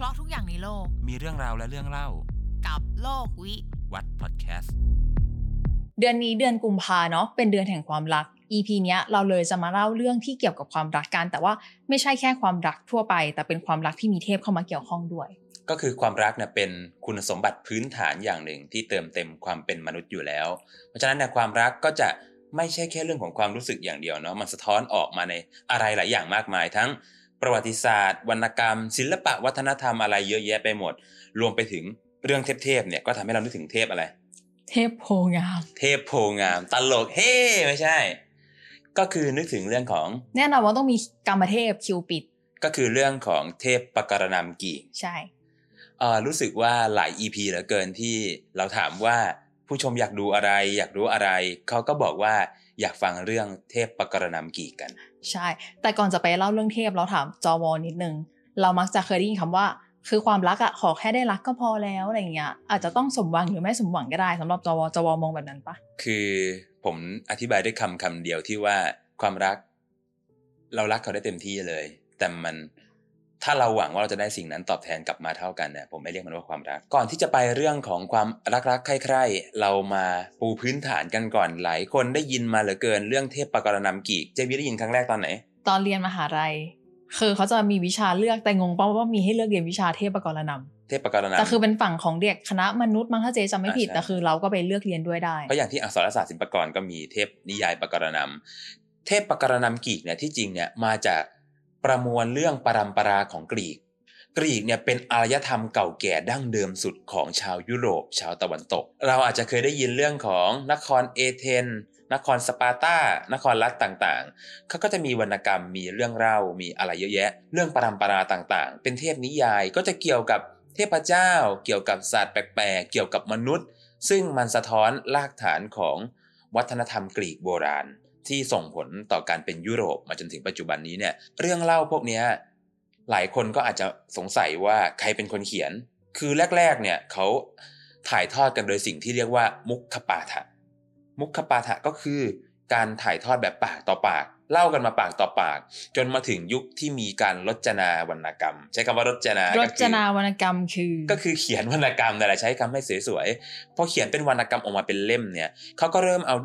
เพราะทุกอย่างในโลกมีเรื่องราวและเรื่องเล่า กับโลกวิวัดพอดแคสต์เดือนนี้เดือนกุมภาเนาะเป็นเดือนแห่งความรัก EP เนี้ยเราเลยจะมาเล่าเรื่องที่เกี่ยวกับความรักกัน แต่ว่าไม่ใช่แค่ความรักทั่วไป แต่เป็นความรักที่มีเทพเข้ามาเกี่ยวข้องด้วย ก็คือความรักเนี่ยเป็นคุณสมบัติพื้นฐานอย่างหนึ่งที่เติมเต็มความเป็นมนุษย์อยู่แล้ว เพราะฉะนั้นเนี่ยความรักก็จะไม่ใช่แค่เรื่องของความรู้สึกอย่างเดียวเนาะมันสะท้อนออกมาในอะไรหลายอย่างมากมายทั้ง ประวัติศาสตร์ วรรณกรรม ศิลปะวัฒนธรรมอะไรเยอะแยะไปหมด รวมไปถึงเรื่องเทพๆเนี่ยก็ทำให้เรานึกถึงเทพอะไร เทพโพงาม เทพโพงาม ตลกเฮ้ไม่ใช่ ก็คือนึกถึงเรื่องของแน่นอนว่าต้องมีกรรมเทพคิวปิด ก็คือเรื่องของเทพปกรณามกีใช่เอ่อรู้สึกว่าหลาย EP เหลือเกินที่เราถามว่าผู้ชมอยากดูอะไร อยากรู้อะไร เขาก็บอกว่า อยากฟังเรื่องเทพปกรณามกีกัน ใช่ แต่ก่อนจะไปเล่าเรื่องเทพเราถามจอวอนิดนึง เรามักจะเคยได้ยินคำว่า คือความรักอะขอแค่ได้รักก็พอแล้วอะไรเงี้ยอาจจะต้องสมหวังหรือไม่สมหวังก็ได้สำหรับจอวอจอวอมองแบบนั้นปะคือผมอธิบายด้วยคำคำเดียวที่ว่าความรัก เรารักเขาได้เต็มที่เลย แต่มัน ถ้าเราหวังว่าเราจะได้สิ่งนั้นตอบแทนกลับมาเท่ากันเนี่ยผมไม่เรียกมันว่าความรัก ก่อนที่จะไปเรื่องของความรักรักใคร่ๆเรามาปูพื้นฐานกันก่อนหลายคนได้ยินมาเหลือเกินเรื่องเทพปกรณามกีกเจวีได้ยินครั้งแรกตอนไหน ตอนเรียนมหาลัยคือเขาจะมีวิชาเลือกแต่งงป้าว่ามีให้เลือกเรียนวิชาเทพประกรณำเทพปกรณามแต่คือเป็นฝั่งของเด็กคณะมนุษย์มั้งถ้าเจ๊จำไม่ผิดอ่าใช่แต่คือเราก็ไปเลือกเรียนด้วยได้ เพราะอย่างที่อักษรศาสตร์ศิลปากรก็มีเทพนิยายปกรณำเทพปกรณำกรีกเนี่ยที่จริงเนี่ยมาจาก ประมวลเรื่องปรัมปราของกรีก กรีกเนี่ยเป็นอารยธรรมเก่าแก่ดั้งเดิมสุดของชาวยุโรป ชาวตะวันตก เราอาจจะเคยได้ยินเรื่องของนครเอเธนนครสปาร์ตานครรัฐต่างๆ เขาก็จะมีวรรณกรรม มีเรื่องเล่า มีอะไรเยอะแยะ เรื่องปรัมปราต่างๆ เป็นเทพนิยาย ก็จะเกี่ยวกับเทพเจ้า เกี่ยวกับศาสตร์แปลกๆ เกี่ยวกับมนุษย์ ซึ่งมันสะท้อนรากฐานของวัฒนธรรมกรีกโบราณ ที่ส่งผลต่อการเป็นยุโรปมาจนถึงปัจจุบันนี้เนี่ย เรื่องเล่าพวกเนี้ยหลายคนก็อาจจะสงสัยว่าใครเป็นคนเขียน คือแรก ๆ เนี่ยเขาถ่ายทอดกันโดยสิ่งที่เรียกว่ามุขปาฐะมุขปาฐะก็คือการถ่ายทอดแบบปากต่อปาก เล่ากันมาปากต่อปาก จนมาถึงยุคที่มีการรจนาวรรณกรรม ใช้คำว่ารจนารก็จคือนาวรรณกรรมคือ ก็คือเขียนวรรณกรรมนั่นแหละใช้คำให้สวยๆพอเขียนเป็นวรรณกรรมออกมาเป็นเล่มเนี่ยเขาก็เริ่มเอา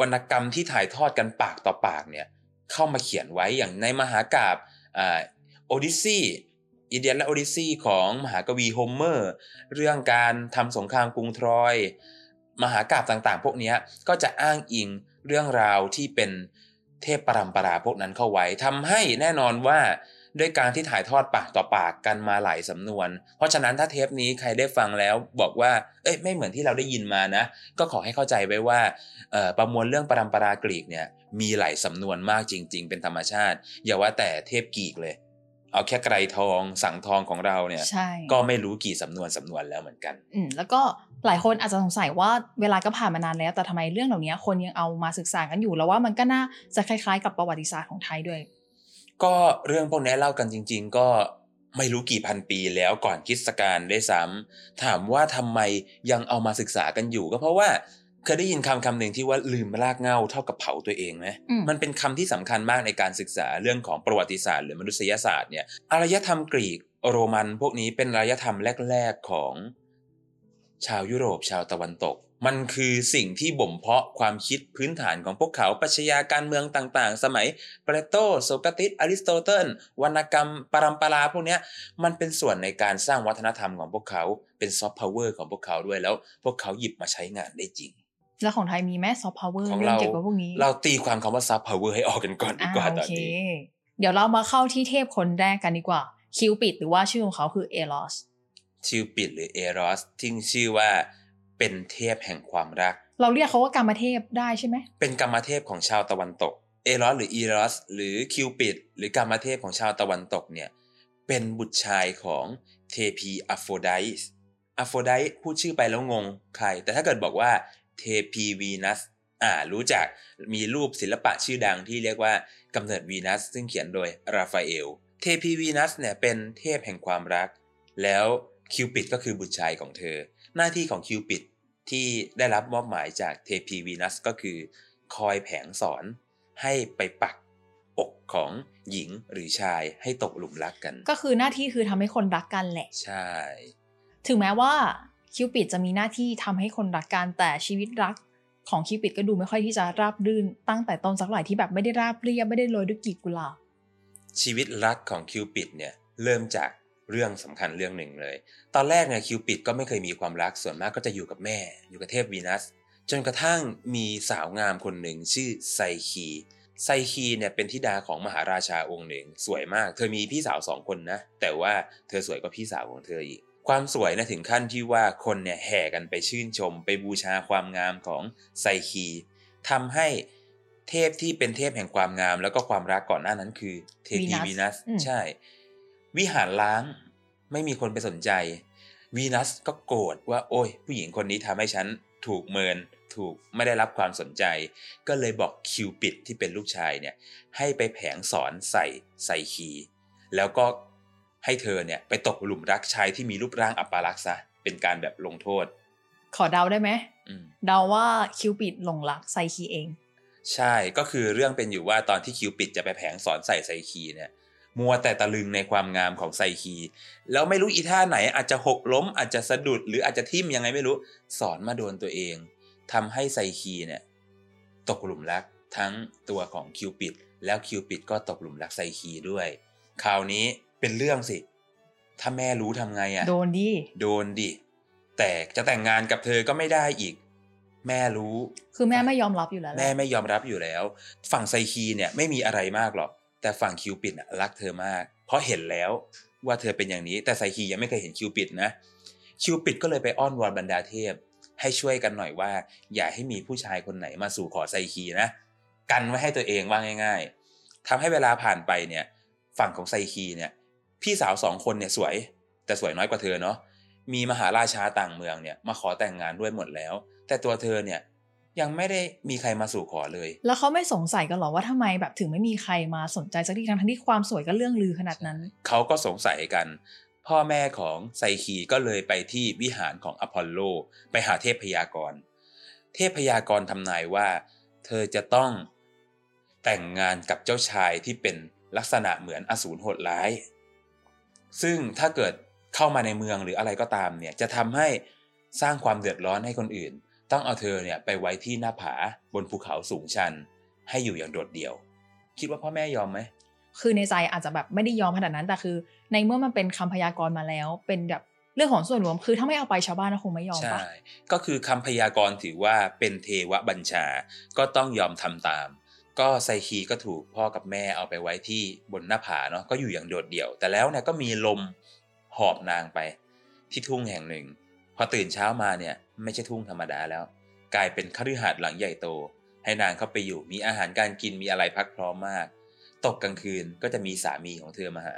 วรรณกรรมที่ถ่ายทอดกันปากต่อปากเนี่ยเข้ามาเขียนไว้อย่างในมหากาบโอดิซีอีเดียนและโอดิซีของมหากวีโฮเมอร์ เรื่องการทำสงครามกรุงทรอย มหากาบต่างๆ พวกนี้ก็จะอ้างอิงเรื่องราวที่เป็นเทพปรัมปราพวกนั้นเข้าไว้ทำให้แน่นอนว่า ด้วยการที่ถ่ายทอดปากต่อปากกันมาหลายสำนวน เพราะฉะนั้นถ้าเทปนี้ใครได้ฟังแล้วบอกว่า เอ้ยไม่เหมือนที่เราได้ยินมานะ ก็ขอให้เข้าใจไว้ว่าเอ่อประมวลเรื่องปรัมปรากรีกเนี่ยมีหลายสำนวนมากจริง ๆ เป็นธรรมชาติ อย่าว่าแต่เทพกรีกเลย เอาแค่ไกรทอง สังทองของเราเนี่ยใช่ก็ไม่รู้กี่สำนวนสำนวนแล้วเหมือนกัน อืมแล้วก็หลายคนอาจจะสงสัยว่าเวลาก็ผ่านมานานแล้ว แต่ทำไมเรื่องเหล่านี้คนยังเอามาศึกษากันอยู่แล้วว่ามันก็น่าจะคล้ายๆ กับประวัติศาสตร์ของไทยด้วย ก็เรื่องพวกนี้เล่ากันจริง ๆ ก็ไม่รู้กี่พันปีแล้วก่อนคริสตกาลได้วยซ้ำถามว่าทำไมยังเอามาศึกษากันอยู่ก็เพราะว่าเคยได้ยินคำคำหนึ่งที่ว่าลืมรากเหง้าเท่ากับเผาตัวเองไหมอืมมันเป็นคำที่สำคัญมากในการศึกษาเรื่องของประวัติศาสตร์หรือมนุษยศาสตร์เนี่ยอารยธรรมกรีกโรมันพวกนี้เป็นอารยธรรมแรก ๆของชาวยุโรปชาวตะวันตก มันคือสิ่งที่บ่มเพาะความคิดพื้นฐานของพวกเขาปรัชญาการเมืองต่างๆ สมัยเพลโตโสกราตีสอริสโตเติลวรรณกรรมปรัมปราพวกเนี้ยมันเป็นส่วนในการสร้างวัฒนธรรมของพวกเขาเป็นซอฟต์พาวเวอร์ของพวกเขาด้วยแล้ว พวกเขาหยิบมาใช้งานได้จริง แล้วของไทยมีไหมซอฟต์พาวเวอร์ของเรื่องเราเกี่ยวกับพวกนี้ เราตีความคำว่าซอฟต์พาวเวอร์ให้ออกกันก่อนดีอ่ากว่าโอตอนเคนี้เดี๋ยวเรามาเข้าที่เทพคนแรกกันดีกว่าคิวปิดหรือว่าชื่อของเขาคือเอรอสคิวปิดหรือเอรอสที่ชื่อว่า เป็นเทพแห่งความรัก เราเรียกเขาว่ากามเทพได้ใช่ไหมเป็นกามเทพของชาวตะวันตก เอรอสหรืออีรอสหรือคิวปิดหรือกามเทพของชาวตะวันตกเนี่ยเป็นบุตรชายของเทพีอโฟรไดท์อโฟรไดท์พูดชื่อไปแล้วงงใคร แต่ถ้าเกิดบอกว่าเทพีวีนัสอ่ารู้จักมีรูปศิลปะชื่อดังที่เรียกว่ากำเนิดวีนัสซึ่งเขียนโดยราฟาเอล เทพีวีนัสเนี่ยเป็นเทพแห่งความรัก แล้วคิวปิดก็คือบุตรชายของเธอ หน้าที่ของคิวปิดที่ได้รับมอบหมายจากเทพีวีนัสก็คือ คอยแผงสอนให้ไปปักอกของหญิงหรือชายให้ตกหลุมรักกัน ก็คือหน้าที่คือทำให้คนรักกันแหละ ใช่ ถึงแม้ว่าคิวปิดจะมีหน้าที่ทำให้คนรักกันแต่ชีวิตรักของคิวปิดก็ดูไม่ค่อยที่จะราบรื่น ตั้งแต่ต้นสักหน่อยที่แบบไม่ได้ราบเรียบไม่ได้โรยด้วยกลีบกุหลาบชีวิตรักของคิวปิดเนี่ยเริ่มจาก เรื่องสำคัญเรื่องหนึ่งเลย ตอนแรกเนี่ยคิวปิดก็ไม่เคยมีความรักส่วนมากก็จะอยู่กับแม่ อยู่กับเทพวีนัส จนกระทั่งมีสาวงามคนหนึ่งชื่อไซคีไซคีเนี่ยเป็นธิดาของมหาราชาองค์หนึ่ง สวยมาก เธอมีพี่สาวสองคนนะ แต่ว่าเธอสวยกว่าพี่สาวของเธออีก ความสวยนะถึงขั้นที่ว่าคนเนี่ยแห่กันไปชื่นชม ไปบูชาความงามของไซคีทำให้เทพที่เป็นเทพแห่งความงามแล้วก็ความรักก่อนหน้านั้นคือเทพี Venus วีนัสอืมใช่ วิหารล้างไม่มีคนไปสนใจ วีนัสก็โกรธว่าโอ้ย ผู้หญิงคนนี้ทำให้ฉันถูกเมินถูกไม่ได้รับความสนใจ ก็เลยบอกคิวปิดที่เป็นลูกชายเนี่ยให้ไปแผงสอนใส่ไซคีแล้วก็ให้เธอเนี่ยไปตกหลุมรักชายที่มีรูปร่างอัปลักษณ์ซะเป็นการแบบลงโทษ ขอเดาได้ไหมอืมเดาว่าคิวปิดหลงรักไซคีเอง ใช่ก็คือเรื่องเป็นอยู่ว่าตอนที่คิวปิดจะไปแผงสอนใส่ไซคีเนี่ย มัวแต่ตะลึงในความงามของไซคี แล้วไม่รู้อีท่าไหนอาจจะหกล้มอาจจะสะดุดหรืออาจจะทิ่มยังไงไม่รู้ สอนมาโดนตัวเองทำให้ไซคีเนี่ยตกหลุมรักทั้งตัวของคิวปิด แล้วคิวปิดก็ตกหลุมรักไซคีด้วยคราวนี้เป็นเรื่องสิ ถ้าแม่รู้ทำไงอะ่ะ โดนดิ โดนดิ แต่จะแต่งงานกับเธอก็ไม่ได้อีก แม่รู้ คือแม่ไม่ยอมรับอยู่แล้วหละแม่ไม่ยอมรับอยู่แล้ว ฝั่งไซคีเนี่ยไม่มีอะไรมากหรอก แต่ฝั่งคิวปิดรักเธอมาก เพราะเห็นแล้วว่าเธอเป็นอย่างนี้ แต่ไซคียังไม่เคยเห็นคิวปิดนะ คิวปิดก็เลยไปอ้อนวอนบรรดาเทพ ให้ช่วยกันหน่อยว่า อย่าให้มีผู้ชายคนไหนมาสู่ขอไซคีนะ กันไว้ให้ตัวเองว่าง่าย ๆทำให้เวลาผ่านไปเนี่ยฝั่งของไซคีเนี่ยพี่สาวสองคนเนี่ยสวย แต่สวยน้อยกว่าเธอเนาะมีมหาราชาต่างเมืองเนี่ยมาขอแต่งงานด้วยหมดแล้ว แต่ตัวเธอเนี่ย ยังไม่ได้มีใครมาสู่ขอเลย แล้วเขาไม่สงสัยกันหรอว่าทำไมแบบถึงไม่มีใครมาสนใจสักทีทั้งๆที่ความสวยก็เรื่องลือขนาดนั้น เขาก็สงสัยกัน พ่อแม่ของไซคีก็เลยไปที่วิหารของอพอลโล ไปหาเทพพยากรณ์เทพพยากรณ์ทำนายว่า เธอจะต้องแต่งงานกับเจ้าชายที่เป็นลักษณะเหมือนอสูรโหดร้าย ซึ่งถ้าเกิดเข้ามาในเมืองหรืออะไรก็ตามเนี่ยจะทำให้สร้างความเดือดร้อนให้คนอื่น ต้องเอาเธอเนี่ยไปไว้ที่หน้าผาบนภูเขาสูงชัน ให้อยู่อย่างโดดเดี่ยว คิดว่าพ่อแม่ยอมไหมคือในใจอาจจะแบบไม่ได้ยอมขนาดนั้นแต่คือ ในเมื่อมันเป็นคำพยากรณ์มาแล้ว เป็นแบบเรื่องของส่วนรวมคือถ้าไม่เอาไปชาวบ้านก็คงไม่ยอมใช่ปะก็คือคำพยากรณ์ถือว่าเป็นเทวบัญชา ก็ต้องยอมทำตาม ก็ไซคีก็ถูกพ่อกับแม่เอาไปไว้ที่บนหน้าผาเนาะก็อยู่อย่างโดดเดี่ยว แต่แล้วเนี่ยก็มีลมหอบนางไป ที่ทุ่งแห่งหนึ่ง พอตื่นเช้ามาเนี่ย ไม่ใช่ทุ่งธรรมดาแล้ว กลายเป็นคฤหาสน์หลังใหญ่โต ให้นางเข้าไปอยู่มีอาหารการกินมีอะไรพักพร้อมมาก ตกกลางคืนก็จะมีสามีของเธอมาหา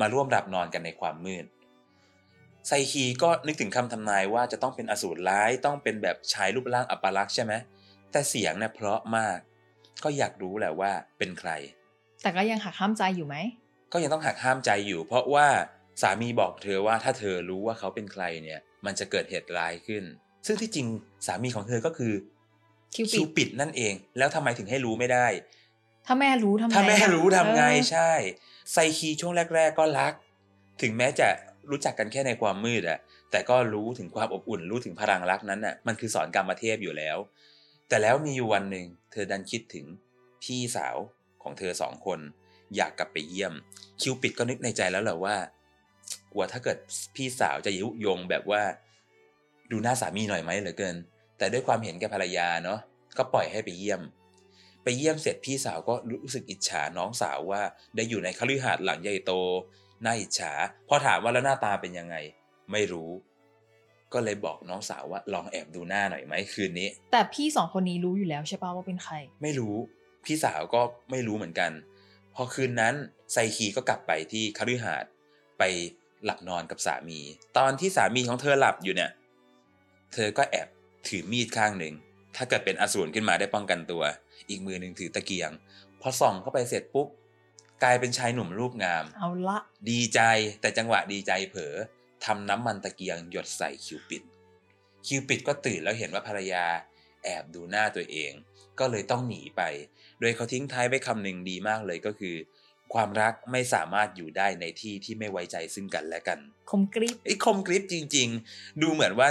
มาร่วมหลับนอนกันในความมืดไซคีก็นึกถึงคำทำนายว่าจะต้องเป็นอสูรร้ายต้องเป็นแบบชายรูปร่างอัปลักษณ์ใช่ไหมแต่เสียงเนี่ยเพราะมาก ก็อยากรู้แหละว่าเป็นใคร แต่ก็ยังหักห้ามใจอยู่ไหมก็ยังต้องหักห้ามใจอยู่ เพราะว่าสามีบอกเธอว่าถ้าเธอรู้ว่าเขาเป็นใครเนี่ย มันจะเกิดเหตุร้ายขึ้น ซึ่งที่จริงสามีของเธอก็คือคิวปิดคิวปิดนั่นเอง แล้วทำไมถึงให้รู้ไม่ได้ ถ้าแม่รู้ทำไงถ้าแม่รู้ทำไงเออใช่ไซคีช่วงแรก ๆ ก็รัก ถึงแม้จะรู้จักกันแค่ในความมืดอะแต่ก็รู้ถึงความอบอุ่นรู้ถึงพลังรักนั้นอะมันคือสอนกรรมเทพอยู่แล้ว แต่แล้วมีอยู่วันหนึ่งเธอดันคิดถึงพี่สาวของเธอสองคน อยากกลับไปเยี่ยม คิวปิดก็นึกในใจแล้วแหละว่า กลัวถ้าเกิดพี่สาวจะยุยงแบบว่า ดูหน้าสามีหน่อยไหมเหลือเกิน แต่ด้วยความเห็นแก่ภรรยาเนาะก็ปล่อยให้ไปเยี่ยม ไปเยี่ยมเสร็จพี่สาวก็รู้สึกอิจฉาน้องสาวว่าได้อยู่ในคฤหาสน์หลังใหญ่โตน่าอิจฉาพอถามว่าแล้วหน้าตาเป็นยังไง ไม่รู้ ก็เลยบอกน้องสาวว่าลองแอบดูหน้าหน่อยไหมคืนนี้ แต่พี่สองคนนี้รู้อยู่แล้วใช่ป่าว่าเป็นใคร ไม่รู้ พี่สาวก็ไม่รู้เหมือนกัน พอคืนนั้นไซคีก็กลับไปที่คฤหาสน์ไปหลับนอนกับสามี ตอนที่สามีของเธอหลับอยู่เนี่ย เธอก็แอบถือมีดข้างหนึ่ง ถ้าเกิดเป็นอสูรขึ้นมาได้ป้องกันตัว อีกมือหนึ่งถือตะเกียง พอส่องเข้าไปเสร็จปุ๊บกลายเป็นชายหนุ่มรูปงาม เอาละ ดีใจแต่จังหวะดีใจเผลอทำน้ำมันตะเกียงหยดใส่คิวปิด คิวปิดก็ตื่นแล้วเห็นว่าภรรยา แอบดูหน้าตัวเอง ก็เลยต้องหนีไป โดยเขาทิ้งท้ายไว้คำหนึ่งดีมากเลยก็คือ ความรักไม่สามารถอยู่ได้ในที่ที่ไม่ไว้ใจซึ่งกันและกัน คมกริบไอ้คมกริบจริง ๆ ดูเหมือนว่า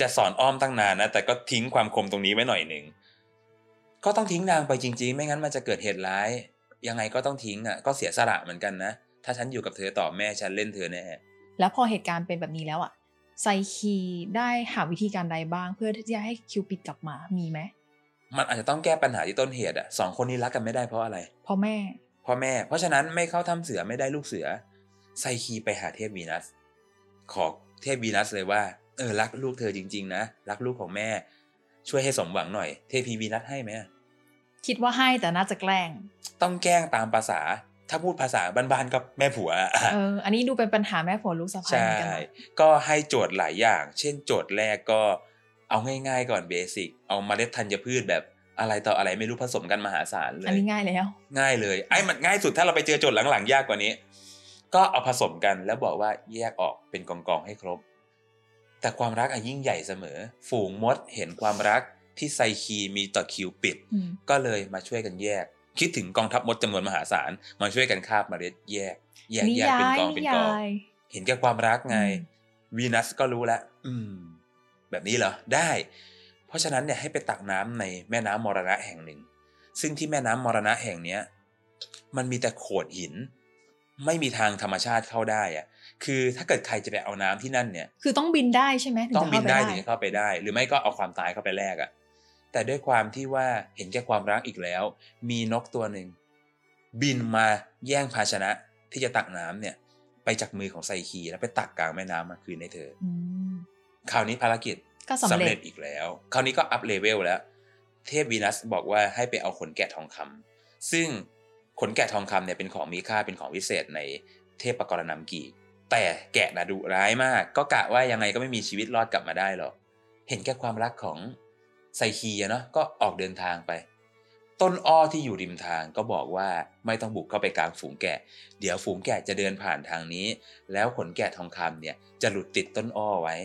จะสอนอ้อมตั้งนานนะแต่ก็ทิ้งความคมตรงนี้ไว้หน่อยหนึ่งก็ต้องทิ้งนางไปจริง ๆ ไม่งั้นมันจะเกิดเหตุร้าย ยังไงก็ต้องทิ้งอะก็เสียสละเหมือนกันนะ ถ้าฉันอยู่กับเธอต่อแม่ฉันเล่นเธอแน่แล้วพอเหตุการณ์เป็นแบบนี้แล้วอะไซคีได้หาวิธีการใดบ้างเพื่อที่จะให้คิวปิดกลับมามีไหมมันอาจจะต้องแก้ปัญหาที่ต้นเหตุอะสองคนนี้รักกันไม่ได้เพราะอะไรเพราะแม่พ่อแม่ เพราะฉะนั้นไม่เข้าถ้ำเสือไม่ได้ลูกเสือไซคีไปหาเทพวีนัส ขอเทพวีนัสเลยว่า เออรักลูกเธอจริง ๆ นะรักลูกของแม่ ช่วยให้สมหวังหน่อย เทพีวีนัสให้ไหมคิดว่าให้แต่น่าจะแกล้ง ต้องแกล้งตามภาษาถ้าพูดภาษาบ้านๆก็แม่ผัวเอออันนี้ดูเป็นปัญหาแม่ผัวลูกสะใภ้ใช่เหมือนกันนะก็ให้โจทย์หลายอย่าง เช่น โจทย์แรกก็เอาง่าย ๆ ก่อนเบสิกเอาเมล็ดธัญพืชแบบอะไรต่ออะไรไม่รู้ผสมกันมหาศาลเลย อันนี้ง่ายแล้ว ง่ายเลยไอ้มันง่ายสุดถ้าเราไปเจอโจทย์หลังๆยากกว่านี้ ก็เอาผสมกันแล้วบอกว่าแยกออกเป็นกองๆให้ครบ แต่ความรักอะยิ่งใหญ่เสมอ ฝูงมดเห็นความรักที่ไซคีมีต่อคิวปิดอืมก็เลยมาช่วยกันแยก คิดถึงกองทัพมดจำนวนมหาศาลมาช่วยกันคาบเมล็ดแยก แยกนิแยกยาเป็นยกองนิเป็นกองยายเห็นแก่ความรักไงอืมวีนัสก็รู้แล้วอืม แบบนี้เหรอได้ เพราะฉะนั้นเนี่ยให้ไปตักน้ำในแม่น้ำมรณะแห่งหนึ่ง ซึ่งที่แม่น้ำมรณะแห่งเนี้ย มันมีแต่โขดหิน ไม่มีทางธรรมชาติเข้าได้อะ คือถ้าเกิดใครจะไปเอาน้ำที่นั่นเนี่ย คือต้องบินได้ใช่ไหมถึงจะบิเข้าไปได้ ต้องบินได้ถึงจะเข้าไปได้ หรือไม่ก็เอาความตายเข้าไปแลกอะแต่ด้วยความที่ว่าเห็นแก่ความรักอีกแล้ว มีนกตัวหนึ่ง บินมาแย่งภาชนะที่จะตักน้ำเนี่ย ไปจากมือของไซคีแล้วไปตักกลางแม่น้ำมาคืนให้เธออืมคราวนี้ภารกิจก็สำเร็จอีกแล้ว คราวนี้ก็ up level แล้ว เทพวีนัสบอกว่าให้ไปเอาขนแกะทองคำซึ่งขนแกะทองคำเนี่ยเป็นของมีค่าเป็นของวิเศษในเทพปกรณำกี แต่แกะน่ะดุร้ายมาก ก็กะว่ายังไงก็ไม่มีชีวิตรอดกลับมาได้หรอกเห็นแก่ความรักของไซคีเนาะก็ออกเดินทางไป ต้นอ้อที่อยู่ริมทางก็บอกว่าไม่ต้องบุกเข้าไปกลางฝูงแกะ เดี๋ยวฝูงแกะจะเดินผ่านทางนี้ แล้วขนแกะทองคำเนี่ยจะหลุดติดต้นอ้อไว้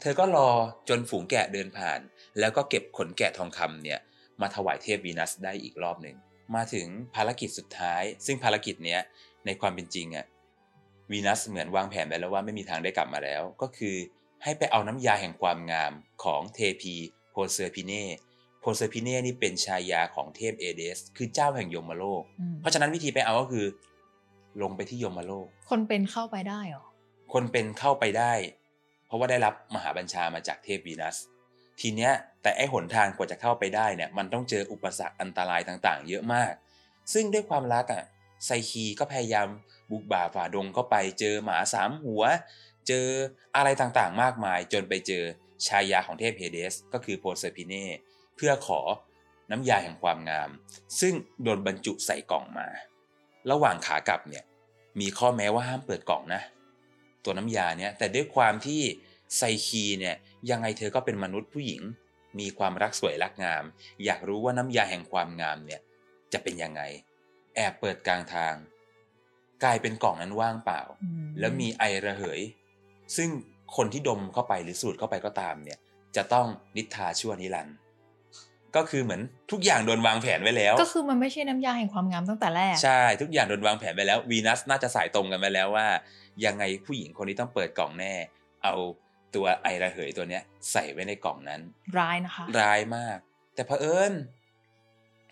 เธอก็รอจนฝูงแกะเดินผ่าน แล้วก็เก็บขนแกะทองคำเนี่ยมาถวายเทพวีนัสได้อีกรอบหนึ่งมาถึงภารกิจสุดท้าย ซึ่งภารกิจเนี้ยในความเป็นจริงอะ วีนัสเหมือนวางแผนไว้แล้วว่าไม่มีทางได้กลับมาแล้ว ก็คือให้ไปเอาน้ำยาแห่งความงามของเทพีโพเซอร์พิเน่โพเซอร์พิเน่นี่เป็นชายาของเทพเฮเดส คือเจ้าแห่งยมโลกอืมเพราะฉะนั้นวิธีไปเอาก็คือ ลงไปที่ยมโลก คนเป็นเข้าไปได้เหรอ คนเป็นเข้าไปได้ เพราะว่าได้รับมหาบัญชามาจากเทพวีนัส ทีเนี้ยแต่ไอหนทางกว่าจะเข้าไปได้เนี่ยมันต้องเจออุปสรรคอันตรายต่างๆ เยอะมาก ซึ่งด้วยความรักอะไซคีก็พยายาม บุกบ่าฝ่าดงเข้าไปเจอหมาสามหัว เจออะไรต่างๆ มากมายจนไปเจอชายาของเทพเฮเดส ก็คือโพเซพิเน่เพื่อขอน้ำยาแห่งความงาม ซึ่งโดนบรรจุใส่กล่องมา ระหว่างขากลับเนี่ยมีข้อแม้ว่าห้ามเปิดกล่องนะ ตัวน้ำยาเนี่ยแต่ด้วยความที่ไซคีเนี่ยยังไงเธอก็เป็นมนุษย์ผู้หญิง มีความรักสวยรักงาม อยากรู้ว่าน้ำยาแห่งความงามเนี่ยจะเป็นยังไง แอบเปิดกลางทาง กลายเป็นกล่องนั้นว่างเปล่าอืมแล้วมีไอระเหย ซึ่งคนที่ดมเข้าไปหรือสูดเข้าไปก็ตามเนี่ย จะต้องนิทราชั่วนิรันดร์ก็คือเหมือนทุกอย่างโดนวางแผนไว้แล้ว ก็คือมันไม่ใช่น้ำยาแห่งความงามตั้งแต่แรก ใช่ทุกอย่างโดนวางแผนไปแล้ววีนัสน่าจะสายตรงกันไปแล้วว่า ยังไงผู้หญิงคนนี้ต้องเปิดกล่องแน่ เอาตัวไอระเหยตัวเนี้ย ใส่ไว้ในกล่องนั้น ร้ายนะคะ ร้ายมาก แต่เผอิญ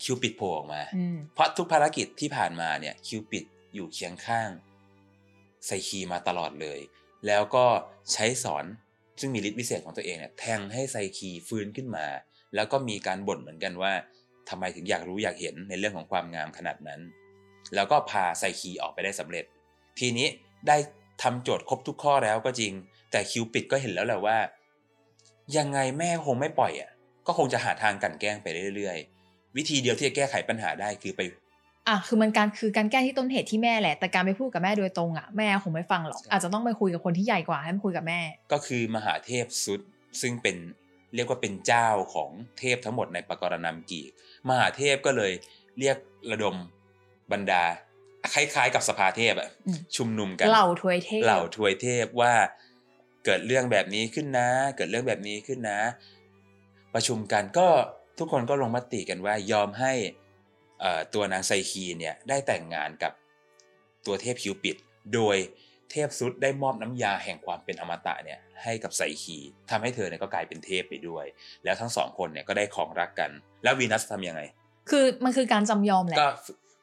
คิวปิดโผล่ออกมาอืมเพราะทุกภารกิจที่ผ่านมาเนี่ยคิวปิด อยู่เคียงข้างไซคีมาตลอดเลย แล้วก็ใช้สอนซึ่งมีฤทธิ์วิเศษของตัวเองเนี่ยแทงให้ไซคีฟื้นขึ้นมา แล้วก็มีการบ่นเหมือนกันว่าทำไมถึงอยากรู้อยากเห็นในเรื่องของความงามขนาดนั้น แล้วก็พาไซคีออกไปได้สำเร็จ ทีนี้ได้ทำโจทย์ครบทุกข้อแล้วก็จริง แต่คิวปิดก็เห็นแล้วแหละว่า ยังไงแม่คงไม่ปล่อยอะก็คงจะหาทางกลันแกล้งไปเรื่อยๆ วิธีเดียวที่จะแก้ไขปัญหาได้คือไป อะคือมันการคือการแก้ที่ต้นเหตุที่แม่แหละ แต่การไปพูดกับแม่โดยตรงอะแม่คงไม่ฟังหรอกใช่อาจจะต้องไปคุยกับคนที่ใหญ่กว่าให้มาคุยกับแม่ ก็คือมหาเทพสุดซึ่งเป็นเรียกว่าเป็นเจ้าของเทพทั้งหมดในปกรณามกีกมหาเทพก็เลยเรียกระดมบรรดา คล้ายๆ กับสภาเทพอะอืมชุมนุมกันเหล่าทวยเทพเหล่าทวยเทพว่าเกิดเรื่องแบบนี้ขึ้นนะ เกิดเรื่องแบบนี้ขึ้นนะ ประชุมกันก็ทุกคนก็ลงมติกันว่ายอมให้เอ่อ ตัวนางไซคีเนี่ยได้แต่งงานกับตัวเทพคิวปิด โดยเทพซุสได้มอบน้ำยาแห่งความเป็นอมตะเนี่ยให้กับไซคีทำให้เธอเนี่ยก็กลายเป็นเทพไปด้วย แล้วทั้งสองคนเนี่ยก็ได้ครองรักกัน แล้ววีนัสทำยังไง คือมันคือการจำยอมแหละก็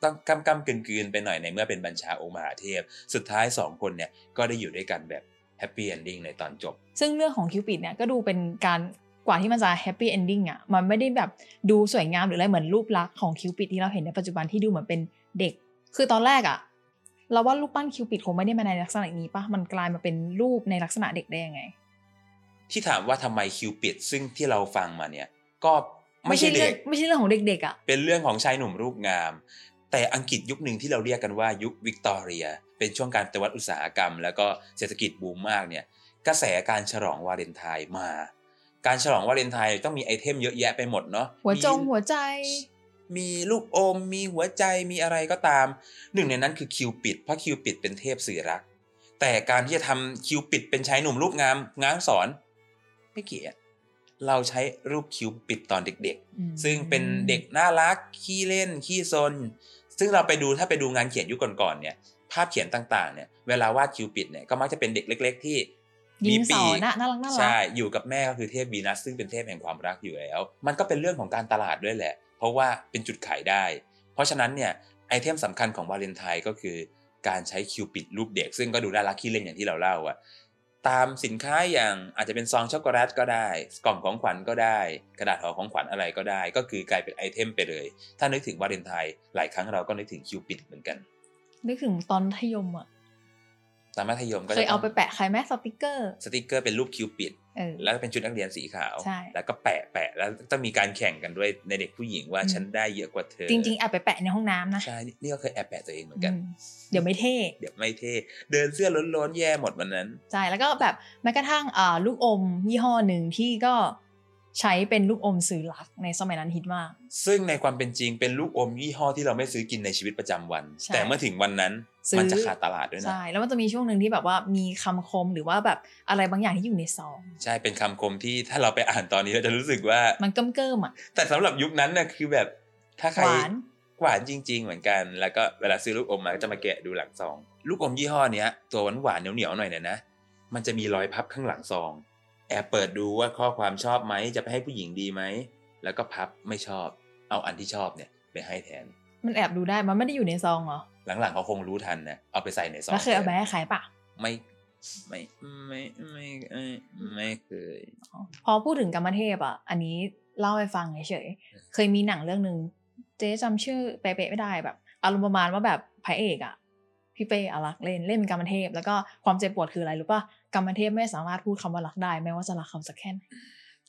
ต้องกล้ำกล้ำกลืนกลืนๆไปหน่อยในเมื่อเป็นบัญชาองค์มหาเทพ สุดท้ายสองคนเนี่ยก็ได้อยู่ด้วยกันแบบ happy ending ในตอนจบ ซึ่งเรื่องของคิวปิดเนี่ยก็ดูเป็นการ กว่าที่มันจะ happy ending อะมันไม่ได้แบบดูสวยงามหรืออะไรเหมือนรูปลักษณ์ของคิวปิดที่เราเห็นในปัจจุบันที่ดูเหมือนเป็นเด็ก คือตอนแรกอะเราว่ารูปปั้นคิวปิดคงไม่ได้มาในลักษณะนี้ปะมันกลายมาเป็นรูปในลักษณะเด็กได้ยังไง ที่ถามว่าทำไมคิวปิดซึ่งที่เราฟังมาเนี่ย ก็ไม่ใช่เรื่เด็กไม่ใช่เรื่องของเด็กๆอะเป็นเรื่องของชายหนุ่มรูปงาม แต่อังกฤษยุคหนึ่งที่เราเรียกกันว่ายุควิกตอเรีย เป็นช่วงการปฏิวัติอุตสาหกรรม แล้วก็เศรษฐกิจบูมมากเนี่ยกระแสการฉลองวาเลนไทน์มา การฉลองวาเลนไทน์ต้องมี item เยอะแยะไปหมดเนาะหัวจงมีหัวใจ มีลูกอม มีหัวใจมีอะไรก็ตาม หนึ่งในนั้นคือคิวปิดเพราะคิวปิดเป็นเทพสื่อรัก แต่การที่จะทำคิวปิดเป็นชายหนุ่มรูปงามง้างสอนไม่เกี่ยเราใช้รูปคิวปิดตอนเด็กอืมๆซึ่งเป็นเด็กน่ารักขี้เล่นขี้ซน ซึ่งเราไปดูถ้าไปดูงานเขียนยุคก่อนๆเนี่ยภาพเขียนต่างๆเนี่ยเวลาวาดคิวปิดเนี่ยก็มักจะเป็นเด็กเล็ก ๆ ที่ยิ้ มสปีอกนน่ะน่ารักน่ารักใช่อยู่กับแม่ก็คือเทพวีนัสซึ่งเป็นเทพแห่งความรักอยู่แล้ว มันก็เป็นเรื่องของการตลาดด้วยแหละ เพราะว่าเป็นจุดขายได้ เพราะฉะนั้นเนี่ย item สำคัญของวาเลนไทน์ก็คือการใช้คิวปิดรูปเด็ก ซึ่งก็ดูน่ารักขี้เล่นอย่างที่เราเล่าอะตามสินค้าอย่างอาจจะเป็นซองช็อกโกแลตก็ได้กล่องของขวัญก็ได้ กระดาษห่อของขวัญอะไรก็ได้ ก็คือกลายเป็น item ไปเลย ถ้านึกถึงวาเลนไทน์หลายครั้งเราก็นึกถึงคิวปิดเหมือนกันนึกถึงตอนมัธยมอะ ตอนมัธยมก็จะ เคยเอาไปแปะใครไหมสติกเกอร์สติกเกอร์เป็นรูปคิวปิดเออแล้วก็เป็นชุดนักเรียนสีขาวใช่แล้วก็แปะแปะแล้วต้องมีการแข่งกันด้วยในเด็กผู้หญิงว่าอืมฉันได้เยอะกว่าเธอ จริงๆแอบไปแปะในห้องน้ำนะใช่นี่ก็เคยแอบแปะตัวเองเหมือนกันอืมเดี๋ยวไม่เท่เดี๋ยวไม่เท่เดินเสื้อล้นๆแย่หมดวันนั้นใช่แล้วก็แบบแม้กระทั่งอ่าลูกอมยี่ห้อหนึ่งที่ก็ ใช้เป็นลูกอมสื่อรักในสมัยนั้นฮิตมาก ซึ่งในความเป็นจริงเป็นลูกอมยี่ห้อที่เราไม่ซื้อกินในชีวิตประจำวันใช่แต่เมื่อถึงวันนั้นซื้อมันจะขาดตลาดด้วยนะ ใช่ แล้วมันจะมีช่วงหนึ่งที่แบบว่ามีคำคมหรือว่าแบบอะไรบางอย่างที่อยู่ในซอง ใช่ เป็นคำคมที่ถ้าเราไปอ่านตอนนี้เราจะรู้สึกว่า มันเกิ่มเกิมๆอะ แต่สำหรับยุคนั้นน่ะคือแบบถ้าใครหวานหวานจริง ๆ เหมือนกัน แล้วก็เวลาซื้อลูกอมมาก็จะมาแกะดูหลังซอง ลูกอมยี่ห้อเนี้ยตัวหวานหวานๆเหนียวๆหน่อยเนี่ยนะ มันจะมีรอยพับข้างหลังซอง แอบเปิดดูว่าข้อความชอบไหมจะไปให้ผู้หญิงดีไหมแล้วก็พับไม่ชอบ เอาอันที่ชอบเนี่ยไปให้แทน มันแอบดูได้มันไม่ได้อยู่ในซองเหรอหลังๆเขาคงรู้ทันนะเอาไปใส่ในซองแล้วเคยเอาไปให้ใครปะไม่ไม่ไม่ไม่ไม่ไม่เคย พอพูดถึงกรรมเทพอะ อันนี้เล่าให้ฟังเฉยๆเคยมีหนังเรื่องหนึ่งเจ๊จำชื่อเป๊ะๆไม่ได้แบบอารมณ์ประมาณว่าแบบพระเอกอะ พี่เป้อารักษ์เล่นเล่นเป็นกรรมเทพ แล้วก็ความเจ็บปวดคืออะไรรู้ป่ะกรรมเทพไม่สามารถพูดคำว่ารักได้แม้ว่าจะรักเขาสักแค่ไหน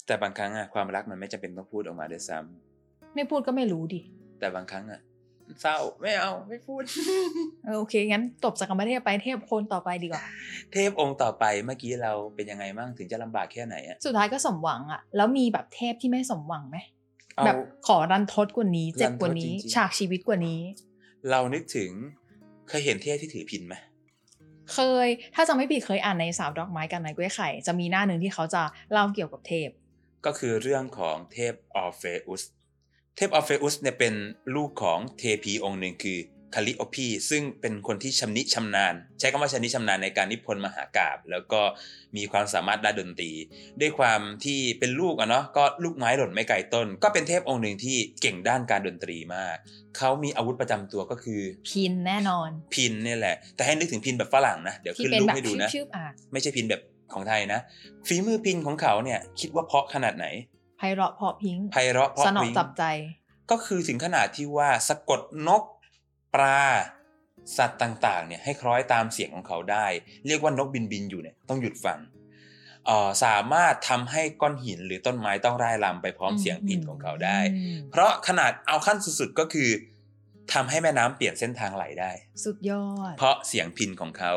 แต่บางครั้งอะความรักมันไม่จำเป็นต้องพูดออกมาด้วยซ้ำไม่พูดก็ไม่รู้ดิแต่บางครั้งอะเศร้าไม่เอาไม่พูดเออโอเคงั้นจบจากกรรมเทพไปเทพคนต่อไปดีกว่า เทพองค์ต่อไปเมื่อกี้เราเป็นยังไงบ้างถึงจะลำบากแค่ไหนอะสุดท้ายก็สมหวังอะแล้วมีแบบเทพที่ไม่สมหวังไหมเอาแบบขอรันทดกว่านี้เจ็บกว่านี้รันทดจริงๆฉากชีวิตกว่านี้ เรานึกถึง เคยเห็นเทพที่ถือพินไหมเคย ถ้าจำไม่ผิดเคยอ่านในสาวดอกไม้กันในกล้วยไข่ จะมีหน้าหนึ่งที่เขาจะเล่าเกี่ยวกับเทพ ก็คือเรื่องของเทพออร์เฟอุส เทพออร์เฟอุสเนี่ยเป็นลูกของเทพีองค์หนึ่งคือ คาลิโอพีซึ่งเป็นคนที่ชำนิชำนาญ ใช้คำว่าชำนิชำนาญในการนิพนธ์มหากาพย์แล้วก็มีความสามารถด้านดนตรี ด้วยความที่เป็นลูกอะเนาะก็ลูกไม้หล่นไม่ไกลต้น ก็เป็นเทพองค์หนึ่งที่เก่งด้านการดนตรีมาก เขามีอาวุธประจำตัวก็คือพินแน่นอน พินเนี่ยแหละ แต่ให้นึกถึงพินแบบฝรั่งนะเดี๋ยวที่ขึ้นเป็นรูปแบบให้ดูนะชืบๆอะไม่ใช่พินแบบของไทยนะฝีมือพินของเขาเนี่ยคิดว่าเพราะขนาดไหนไพเราะเพราะพริ้งไพเราะเพราะสนอพริ้งจับใจ ก็คือถึงขนาดที่ว่าสะกดนก ปลาสัตว์ต่างๆเนี่ยให้คล้อยตามเสียงของเขาได้ เรียกว่านกบินบินอยู่เนี่ยต้องหยุดฟังเอ่อสามารถทำให้ก้อนหินหรือต้นไม้ต้องร่ายรำไปพร้อมเสียงพินของเขาได้อืมเพราะขนาดเอาขั้นสุดๆก็คือทำให้แม่น้ำเปลี่ยนเส้นทางไหลได้ สุดยอด เพราะเสียงพินของเขา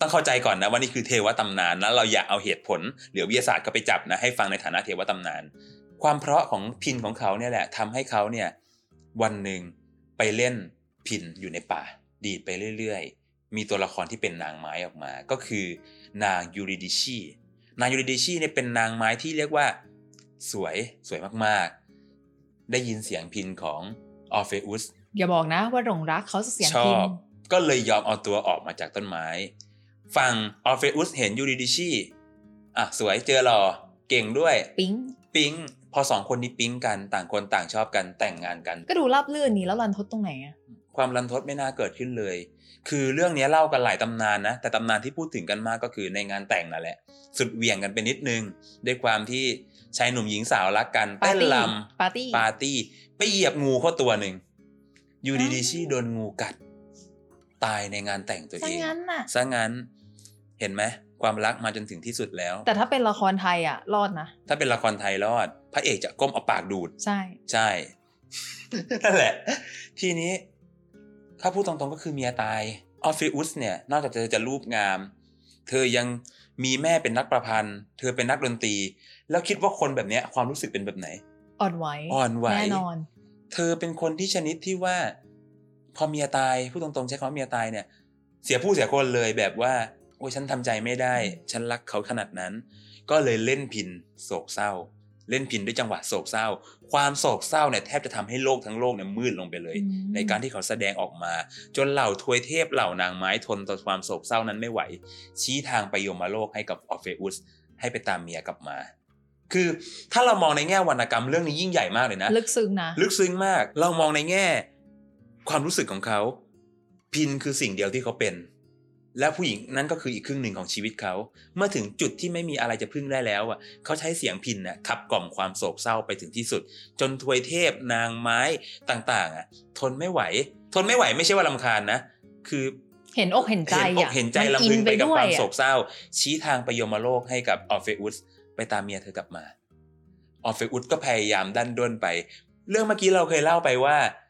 ต้องเข้าใจก่อนนะว่านี่คือเทวตำนานแล้วเราอย่าเอาเหตุผลหรือวิทยาศาสตร์ก็ไปจับนะให้ฟังในฐานะเทวตำนาน ความเพราะของพินของเขาเนี่ยแหละทำให้เขาเนี่ยวันหนึ่งไปเล่น พินอยู่ในป่า ดีดไปเรื่อยๆ มีตัวละครที่เป็นนางไม้ออกมา ก็คือนางยูริดิชีนางยูริดิชีเนี่ยเป็นนางไม้ที่เรียกว่าสวยสวยมากๆ ได้ยินเสียงพิณของออร์เฟอุสอย่าบอกนะว่าหลงรักเขาเสียงพิณ ชอบก็เลยยอมเอาตัวออกมาจากต้นไม้ ฝั่งออร์เฟอุสเห็นยูริดิชีอะสวยเธอหล่อเก่งด้วย ปิ๊งปิ๊งพอสองคนนี้ปิ๊งกันต่างคนต่างชอบกันแต่งงานกัน ก็ดูราบลื่นนี่แล้วรันทดตรงไหนอะ ความรันทดไม่น่าเกิดขึ้นเลย คือเรื่องนี้เล่ากันหลายตำนานนะ แต่ตำนานที่พูดถึงกันมากก็คือในงานแต่งนั่นแหละ สุดเหวี่ยงกันไปนิดนึง ด้วยความที่ชายหนุ่มหญิงสาวรักกันปาเต้ร์นตี้ลปาร์ตี้ำปาร์ตี้ไปเหยียบงูเข้าตัวหนึ่งอยูอ้าวดีๆชี่โดนงูกัด ตายในงานแต่งตัวซะเองงั้นน่ะซะงั้นเห็นไหมความรักมาจนถึงที่สุดแล้ว แต่ถ้าเป็นละครไทยอะรอดนะ ถ้าเป็นละครไทยรอด พระเอกจะก้มเอาปากดูด ใช่ ใช่ นั่นแหละ ทีนี้ ถ้าพูดตรงๆก็คือเมียตายออฟฟิอุสเนี่ยนอกจากเธอจะรูปงาม เธอยังมีแม่เป็นนักประพันธ์ เธอเป็นนักดนตรี แล้วคิดว่าคนแบบเนี้ยความรู้สึกเป็นแบบไหน อ่อนไหวอ่อนไหวแน่นอน เธอเป็นคนที่ชนิดที่ว่า พอเมียตายพูดตรงๆใช้คำว่าเมียตายเนี่ย เสียผู้เสียคนเลยแบบว่าโอ้ยฉันทำใจไม่ได้ ฉันรักเขาขนาดนั้น ก็เลยเล่นพินโศกเศร้า เล่นพินด้วยจังหวะโศกเศร้า ความโศกเศร้าเนี่ยแทบจะทำให้โลกทั้งโลกเนี่ยมืดลงไปเลยอืมในการที่เขาแสดงออกมา จนเหล่าทวยเทพเหล่านางไม้ทนต่อความโศกเศร้านั้นไม่ไหว ชี้ทางไปยมโลกให้กับออฟเฟอุสให้ไปตามเมียกลับมา คือถ้าเรามองในแง่วรรณกรรมเรื่องนี้ยิ่งใหญ่มากเลยนะ ลึกซึ้งนะ ลึกซึ้งมาก เรามองในแง่ ความรู้สึกของเขา พินคือสิ่งเดียวที่เขาเป็น และผู้หญิงนั่นก็คืออีกครึ่งหนึ่งของชีวิตเขา เมื่อถึงจุดที่ไม่มีอะไรจะพึ่งได้แล้วอะเขาใช้เสียงพินน่ะขับกล่อมความโศกเศร้าไปถึงที่สุด จนทวยเทพนางไม้ต่างๆอะทนไม่ไหว ทนไม่ไหวไม่ใช่ว่ารำคาญนะ คือเห็นอกเห็นใจเห็นอกเห็นใจอะ มันรำพึงไปไปกับด้วยอะโศกเศร้า ชี้ทางไปยมโลกให้กับออร์เฟอุสไปตามเมียเธอกลับมาออร์เฟอุสก็พยายามดันด้นไป เรื่องเมื่อกี้เราเคยเล่าไปว่าเ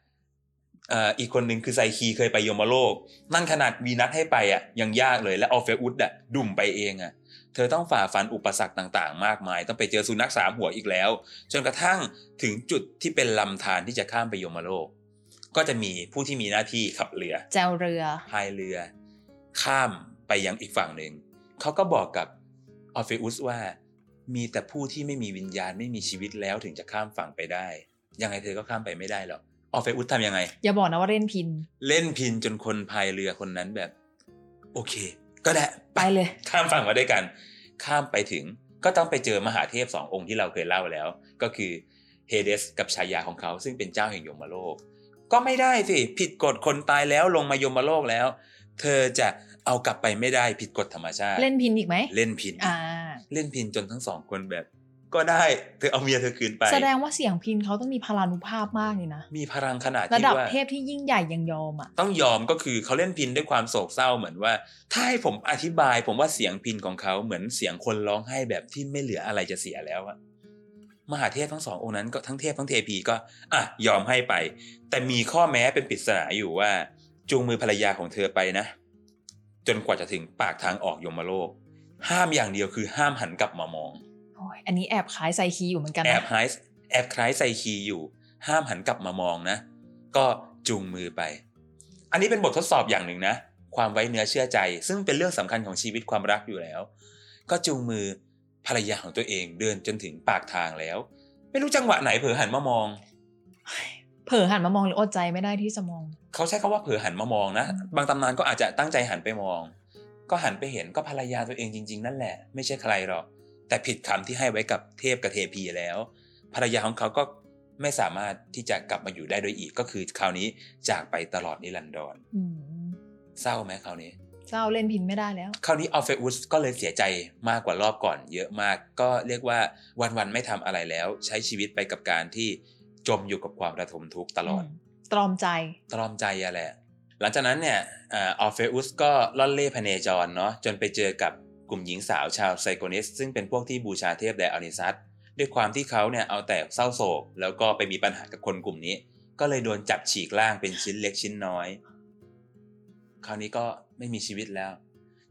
อ่ออีกคนหนึ่งคือไซคีเคยไปยมโลก นั่นขนาดวีนัสให้ไปอะยังยากเลยและออร์เฟอุสอะดุ่มไปเองอะเธอต้องฝ่าฟันอุปสรรคต่างๆ มากมาย ต้องไปเจอสุนัขสามหัวอีกแล้ว จนกระทั่งถึงจุดที่เป็นลำธารที่จะข้ามไปยมโลก ก็จะมีผู้ที่มีหน้าที่ขับเรือแจวเรือพายเรือ ข้ามไปยังอีกฝั่งหนึ่งเขาก็บอกกับออร์เฟอุสว่า มีแต่ผู้ที่ไม่มีวิญญาณไม่มีชีวิตแล้วถึงจะข้ามฝั่งไปได้ ยังไงเธอก็ข้ามไปไม่ได้หรอก ออร์เฟอุสทำยังไง อย่าบอกนะว่าเล่นพิณ เล่นพิณจนคนพายเรือคนนั้นแบบ โอเค ก็ได้ไปเลย ข้ามฝั่งมาด้วยกัน ข้ามไปถึงก็ต้องไปเจอมหาเทพสององค์ที่เราเคยเล่าแล้ว ก็คือเฮเดสกับชายาของเขาซึ่งเป็นเจ้าแห่งยมโลก ก็ไม่ได้สิ ผิดกฎคนตายแล้วลงมายมโลกแล้ว เธอจะเอากลับไปไม่ได้ผิดกฎธรรมชาติ เล่นพินอีกไหม เล่นพินอ่าเล่นพินจนทั้งสองคนแบบ ก็ได้เธอเอาเมียเธอคืนไป แสดงว่าเสียงพินเขาต้องมีพลานุภาพมากเลยนะ มีพลังขนาดระที่ดับว่าเทพที่ยิ่งใหญ่ยังยอมอะ ต้องยอมก็คือเขาเล่นพินด้วยความโศกเศร้าเหมือนว่า ถ้าให้ผมอธิบายผมว่าเสียงพินของเขาเหมือนเสียงคนร้องไห้แบบที่ไม่เหลืออะไรจะเสียแล้วอะมหาเทพทั้งสององค์นั้นก็ทั้งเทพทั้งเทพีก็อะยอมให้ไป แต่มีข้อแม้เป็นปริศนาอยู่ว่า จูงมือภรรยาของเธอไปนะ จนกว่าจะถึงปากทางออกยมโลก ห้ามอย่างเดียวคือห้ามหันกลับมามองโอ้ยอันนี้แอบคล้ายไซคีอยู่เหมือนกันแอนะบหายแอบคล้ายไซคีอยู่ ห้ามหันกลับมามองนะ ก็จูงมือไป อันนี้เป็นบททดสอบอย่างหนึ่งนะ ความไว้เนื้อเชื่อใจ ซึ่งเป็นเรื่องสำคัญของชีวิตความรักอยู่แล้ว ก็จูงมือภรรยาของตัวเองเดินจนถึงปากทางแล้ว ไม่รู้จังหวะไหนเผลอหันมามองเผลอหันมามองหรืออดใจไม่ได้ที่จะมอง เขาใช้คำว่าเผลอหันมามองนะ บางตำนานก็อาจจะตั้งใจหันไปมอง ก็หันไปเห็นก็ภรรยาตัวเองจริง ๆ นั่นแหละ ไม่ใช่ใครหรอก แต่ผิดคำที่ให้ไว้กับเทพกับเทพีแล้ว ภรรยาของเขาก็ไม่สามารถที่จะกลับมาอยู่ได้โดยอีกก็คือคราวนี้จากไปตลอดนิรันดรอืมเศร้าไหมคราวนี้เจ้าเล่นพินไม่ได้แล้ว คราวนี้อัลเฟอุสก็เลยเสียใจมากกว่ารอบก่อนเยอะมาก ก็เรียกว่าวันๆไม่ทำอะไรแล้ว ใช้ชีวิตไปกับการที่จมอยู่กับความระทมทุกข์ตลอดมตรอมใจ ตรอมใจอะแหละ หลังจากนั้นเนี่ยอัลเฟอุสก็ล่อนเล่พเนจรเนาะจนไปเจอกับ กลุ่มหญิงสาวชาวไซโกนิสซึ่งเป็นพวกที่บูชาเทพไดโอนิซัสด้วยความที่เขาเนี่ยเอาแต่เศร้าโศก แล้วก็ไปมีปัญหากับคนกลุ่มนี้ ก็เลยโดนจับฉีกร่างเป็นชิ้นเล็กชิ้นน้อย คราวนี้ก็ไม่มีชีวิตแล้ว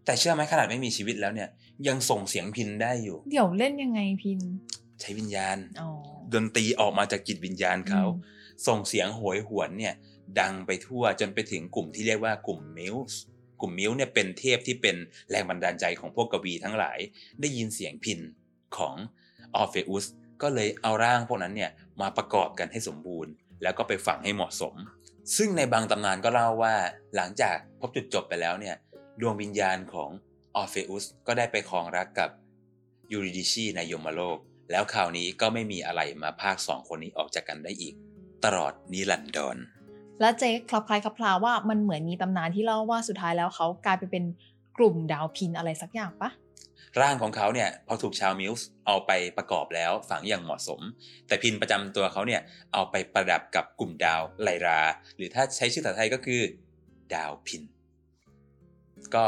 แต่เชื่อไหมขนาดไม่มีชีวิตแล้วเนี่ย ยังส่งเสียงพิณได้อยู่ เดี๋ยวเล่นยังไงพิณ ใช้วิญญาณอ๋อดนตรีออกมาจากจิตวิญญาณเขาอืมส่งเสียงโหยหวนเนี่ย ดังไปทั่วจนไปถึงกลุ่มที่เรียกว่ากลุ่มมิวส์ กลุ่มมิวส์เนี่ยเป็นเทพที่เป็นแรงบันดาลใจของพวกกวีทั้งหลาย ได้ยินเสียงพิณของออร์เฟอุสก็เลยเอาร่างพวกนั้นเนี่ยมาประกอบกันให้สมบูรณ์ แล้วก็ไปฝังให้เหมาะสม ซึ่งในบางตำนานก็เล่าว่าหลังจากพบจุดจบไปแล้วเนี่ยดวงวิญญาณของออร์เฟอุสก็ได้ไปครองรักกับยูริดิชีในยมโลก แล้วคราวนี้ก็ไม่มีอะไรมาพรากสองคนนี้ออกจากกันได้อีก ตลอดนิรันดร และเจ๊คลับคล้ายคลับคลาว่ามันเหมือนมีตำนานที่เล่าว่าสุดท้ายแล้วเขากลายไปเป็นกลุ่มดาวพินอะไรสักอย่างปะร่างของเขาเนี่ยพอถูกชาวมิลส์เอาไปประกอบแล้วฝังอย่างเหมาะสม แต่พินประจำตัวเขาเนี่ยเอาไปประดับกับกลุ่มดาวไลรา หรือถ้าใช้ชื่อภาษาไทยก็คือ ดาวพิน ก็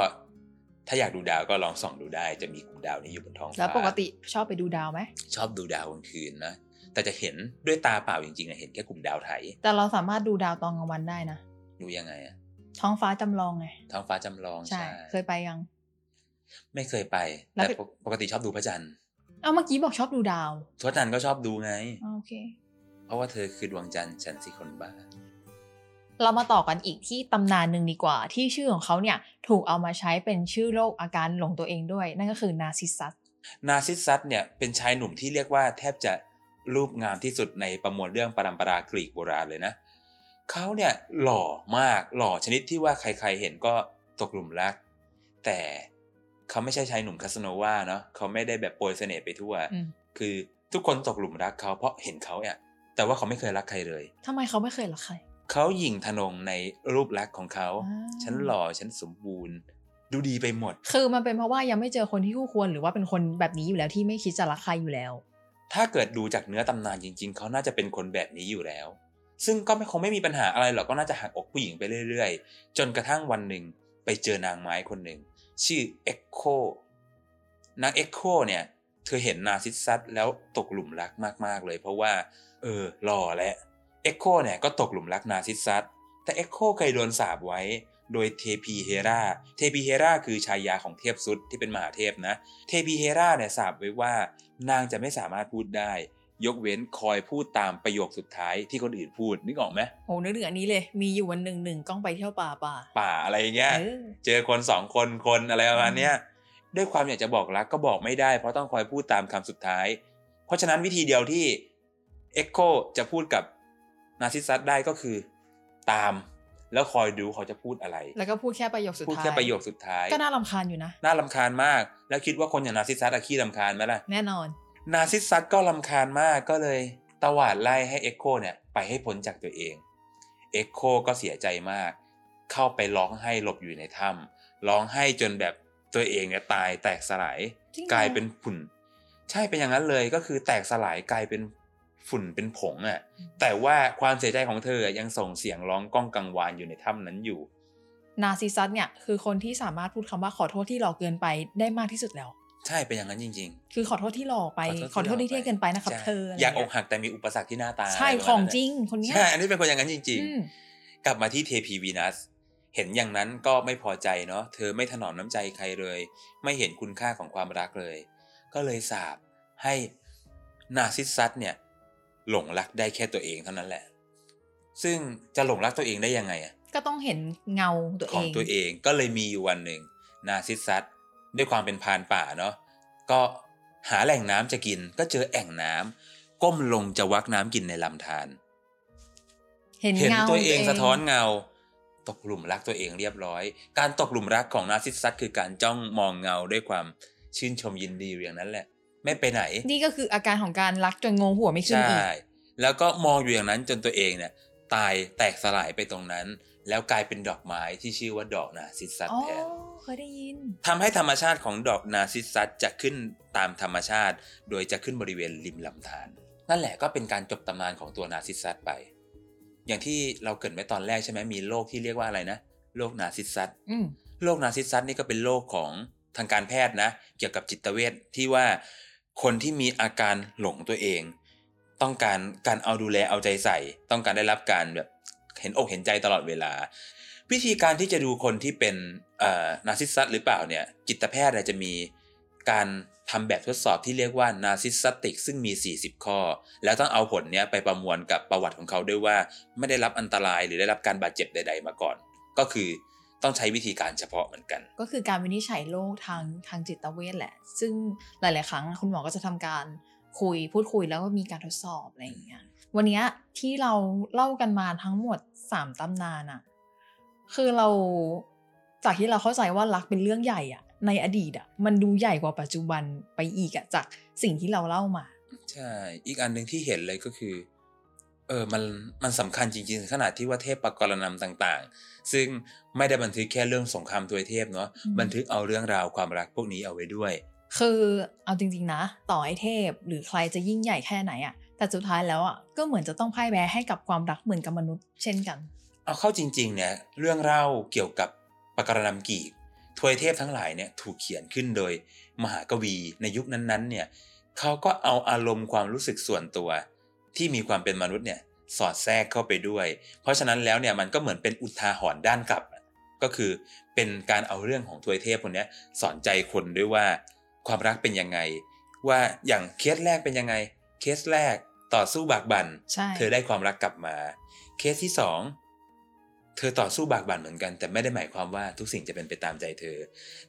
ถ้าอยากดูดาวก็ลองส่องดูได้จะมีกลุ่มดาวนี้อยู่บนท้องฟ้าแล้วปกติชอบไปดูดาวไหมชอบดูดาวกลางคืนนะ แต่จะเห็นด้วยตาเปล่าจริงๆนะเห็นแค่กลุ่มดาวไถ แต่เราสามารถดูดาวตอนกลางวันได้นะดูยังไงอะท้องฟ้าจำลองไงท้องฟ้าจำลองใช่ เคยไปยัง ไม่เคยไปแล้วแต่ไปปกติชอบดูพระจันทร์เอาเมื่อกี้บอกชอบดูดาวพระจันทร์ก็ชอบดูไงอ่าโอเค เพราะว่าเธอคือดวงจันทร์ฉันสิคนบ้าเรามาต่อกันอีกที่ตำนานหนึ่งดีกว่า ที่ชื่อของเขาเนี่ยถูกเอามาใช้เป็นชื่อโรคอาการหลงตัวเองด้วย นั่นก็คือนาซิสซัสนาซิสซัสเนี่ยเป็นชายหนุ่มที่เรียกว่าแทบจะ รูปงามที่สุดในประมวลเรื่องปรัมปรากรีกโบราณเลยนะเขาเนี่ยหล่อมากหล่อชนิดที่ว่าใครๆเห็นก็ตกหลุมรัก แต่เขาไม่ใช่ชายหนุ่มคาสโนวาเนาะเขาไม่ได้แบบโปรยเสน่ห์ไปทั่วอืมคือทุกคนตกหลุมรักเขาเพราะเห็นเขาเนี่ยแต่ว่าเขาไม่เคยรักใครเลยทำไมเขาไม่เคยรักใคร เขาหยิ่งทะนงในรูปลักษณ์ของเขาอ่าฉันหล่อ ฉันสมบูรณ์ ดูดีไปหมด คือมันเป็นเพราะว่ายังไม่เจอคนที่คู่ควรหรือว่าเป็นคนแบบนี้อยู่แล้วที่ไม่คิดจะรักใครอยู่แล้ว ถ้าเกิดดูจากเนื้อตำนานจริง ๆ เขาน่าจะเป็นคนแบบนี้อยู่แล้ว ซึ่งก็ไม่คงไม่มีปัญหาอะไรหรอกก็น่าจะหักอกผู้หญิงไปเรื่อยๆ จนกระทั่งวันหนึ่งไปเจอนางไม้คนหนึ่ง ชื่อเอ็กโคนางเอ็กโคเนี่ย เธอเห็นนาซิสซัสแล้วตกหลุมรักมากๆเลย เพราะว่า เออหล่อและเอ็กโคเนี่ยก็ตกหลุมรักนาซิสซัสแต่เอ็กโคเคยโดนสาปไว้ โดยเทพีเฮราเทพีเฮราคือชายาของเทพซุสที่เป็นมหาเทพนะ เทพีเฮราเนี่ยสาปไว้ว่านางจะไม่สามารถพูดได้ ยกเว้นคอยพูดตามประโยคสุดท้ายที่คนอื่นพูดนึกออกไหมโอ้นึกถึงอันนี้เลย มีอยู่วันหนึ่งหนึ่งก้องไปเที่ยวป่าป่า ป่าอะไรอย่างเงี้ยเออเจอคนสองคนคนอะไรประมาณเนี้ยด้วยความอยากจะบอกรักก็บอกไม่ได้เพราะต้องคอยพูดตามคำสุดท้าย เพราะฉะนั้นวิธีเดียวที่เอ็กโคจะพูดกับนาซิสซัสได้ก็คือ ตาม แล้วคอยดูเขาจะพูดอะไร แล้วก็พูดแค่ประโยคสุดพูดท้ายแค่ประโยคสุดท้าย ก็น่ารำคาญอยู่นะ น่ารำคาญมาก แล้วคิดว่าคนอย่างนาซิสซัสอะขี้รำคาญไหมล่ะ แน่นอน นาซิสซัสก็รำคาญมากก็เลยตวาดไล่ให้เอ็กโคเนี่ยไปให้พ้นจากตัวเอง เอ็กโคก็เสียใจมาก เข้าไปร้องไห้หลบอยู่ในถ้ำร้องไห้จนแบบตัวเองเนี่ยตายแตกสลายจริงเหรอกลายเป็นฝุ่น ใช่เป็นอย่างนั้นเลยก็คือแตกสลายกลายเป็น ฝุ่นเป็นผงอะ่ะแต่ว่าความเสียใจของเธอยังส่งเสียงร้องก้องกังวานอยู่ในถ้ำนั้นอยู่ นาซิสซัสเนี่ยคือคนที่สามารถพูดคำว่าขอโทษที่หลอกเกินไปได้มากที่สุดแล้ว ใช่เป็นอย่างนั้นจริงคือขอโทษที่หลอกไปๆขอโทษที่เที่ยงเกินไปนะครับใช่เธออะไรอยากอเงี้กหักแต่มีอุปสรรคที่หน้าตา ใช่ะไรประขมาณองนั้นจริงคนเนี้ยใช่อันนี้เป็นคนอย่างนั้นจริงอืมๆกลับมาที่เทพีวีนัสเห็นอย่างนั้นก็ไม่พอใจเนาะเธอไม่ถนอมน้ำใจใครเลย ไม่เห็นคุณค่าของความรักเลย ก็เลยสาบให้นาซิสซัสเนี่ย หลงรักได้แค่ตัวเองเท่านั้นแหละ ซึ่งจะหลงรักตัวเองได้ยังไงอะก็ต้องเห็นเงาตัวขเอองงตัวเองก็เลยมีอยู่วันหนึ่งนาซิสซัสด้วยความเป็นพรานป่าเนาะก็หาแหล่งน้ำจะกิน ก็เจอแอ่งน้ำก้มลงจะวักน้ำกินในลำธารเห็นเห็นเงาตัวเองสะท้อนเงา ตกหลุมรักตัวเองเรียบร้อย การตกหลุมรักของนาซิสซัสคือการจ้องมองเงาด้วยความชื่นชมยินดีอย่างนั้นแหละ ไม่ไปไหน นี่ก็คืออาการของการรักจนโงหัวไม่ขึ้นใช่อีกแล้วก็มองอยู่อย่างนั้นจนตัวเองเนี่ย ตายแตกสลายไปตรงนั้น แล้วกลายเป็นดอกไม้ที่ชื่อว่าดอกนาซิสซัสอ๋อแทนเคยได้ยินทำให้ธรรมชาติของดอกนาซิสซัสจะขึ้นตามธรรมชาติ โดยจะขึ้นบริเวณริมลำธารนั่นแหละก็เป็นการจบตำนานของตัวนาซิสซัสไป อย่างที่เราเกริ่นไว้ตอนแรกใช่ไหมมีโรคที่เรียกว่าอะไรนะโรคนาซิสซัสอืมโรคนาซิสซัสนี่ก็เป็นโรคของทางการแพทย์นะ เกี่ยวกับจิตเวชที่ว่า คนที่มีอาการหลงตัวเอง ต้องการการเอาดูแลเอาใจใส่ ต้องการได้รับการแบบเห็นอกเห็นใจตลอดเวลา วิธีการที่จะดูคนที่เป็นนาซิสซัสหรือเปล่าเนี่ยจิตแพทย์จะมีการทำแบบทดสอบที่เรียกว่านาซิสซัติกซึ่งมี 40 ข้อ แล้วต้องเอาผลเนี้ยไปประมวลกับประวัติของเขาด้วยว่า ไม่ได้รับอันตรายหรือได้รับการบาดเจ็บใด ๆ มาก่อน ก็คือ ต้องใช้วิธีการเฉพาะเหมือนกัน ก็คือการวินิจฉัยโรคทางทางจิตเวชแหละ ซึ่งหลาย ๆ ครั้งคุณหมอก็จะทำการคุยพูดคุยแล้วก็มีการทดสอบอะไรอย่างเงี้ยวันเนี้ยที่เราเล่ากันมาทั้งหมดสามตำนานอะคือเราจากที่เราเข้าใจว่ารักเป็นเรื่องใหญ่อะในอดีตอะมันดูใหญ่กว่าปัจจุบันไปอีกอะจากสิ่งที่เราเล่ามา ใช่ อีกอันหนึ่งที่เห็นเลยก็คือ เออมันมันสำคัญจริงๆ ขนาดที่ว่าเทพปกรณำต่างๆ ซึ่งไม่ได้บันทึกแค่เรื่องสงครามทวยเทพเนาะอืมบันทึกเอาเรื่องราวความรักพวกนี้เอาไว้ด้วย คือเอาจริงๆนะ ต่อให้เทพหรือใครจะยิ่งใหญ่แค่ไหนอะแต่สุดท้ายแล้วอะก็เหมือนจะต้องพ่ายแพ้ให้กับความรักเหมือนกับมนุษย์เช่นกัน เอาเข้าจริงๆเนี่ยเรื่องเล่าเกี่ยวกับปกรณำกีกทวยเทพทั้งหลายเนี่ยถูกเขียนขึ้นโดยมหากวีในยุคนั้นๆเนี่ยเขาก็เอาอารมณ์ความรู้สึกส่วนตัว ที่มีความเป็นมนุษย์เนี่ยสอดแทรกเข้าไปด้วย เพราะฉะนั้นแล้วเนี่ยมันก็เหมือนเป็นอุทาหรณ์ด้านกลับอะก็คือเป็นการเอาเรื่องของทวยเทพคนเนี้ยสอนใจคนด้วยว่าความรักเป็นยังไง ว่าอย่างเคสแรกเป็นยังไง เคสแรกต่อสู้บากบัน่นใช่เธอได้ความรักกลับมา เคสที่สอง เธอต่อสู้บากบั่นเหมือนกัน แต่ไม่ได้หมายความว่าทุกสิ่งจะเป็นไปตามใจเธอ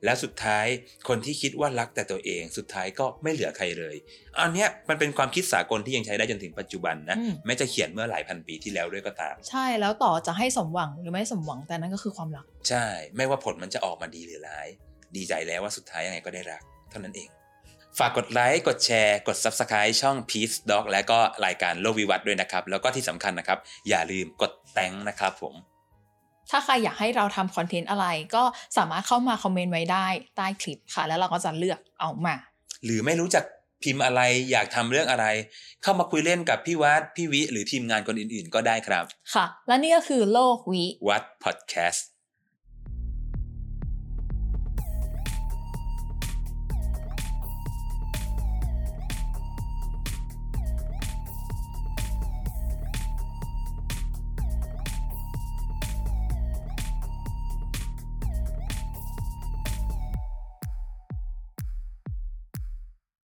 แล้วสุดท้ายคนที่คิดว่ารักแต่ตัวเองสุดท้ายก็ไม่เหลือใครเลย อันเนี้ยมันเป็นความคิดสากลที่ยังใช้ได้จนถึงปัจจุบันนะอืมแม้จะเขียนเมื่อหลายพันปีที่แล้วด้วยก็ตาม ใช่แล้วต่อจะให้สมหวังหรือไม่สมหวังแต่นั่นก็คือความรัก ใช่ ไม่ว่าผลมันจะออกมาดีหรือร้าย ดีใจแล้วว่าสุดท้ายยังไงก็ได้รัก เท่านั้นเองฝากกดไลค์ กดแชร์ กด Subscribe ช่อง Peace Dog และก็รายการโลกวิวัฒน์ด้วยนะครับ แล้วก็ที่สำคัญนะครับ อย่าลืมกดแตงนะครับผม ถ้าใครอยากให้เราทำคอนเทนต์อะไร ก็สามารถเข้ามาคอมเมนต์ไว้ได้ใต้คลิปค่ะ แล้วเราก็จะเลือกเอามา หรือไม่รู้จักพิมพ์อะไรอยากทำเรื่องอะไร เข้ามาคุยเล่นกับพี่วัดพี่วิ หรือทีมงานคนอื่นๆ ก็ได้ครับ ค่ะ และนี่ก็คือโลกวิวัดพอดแคสต์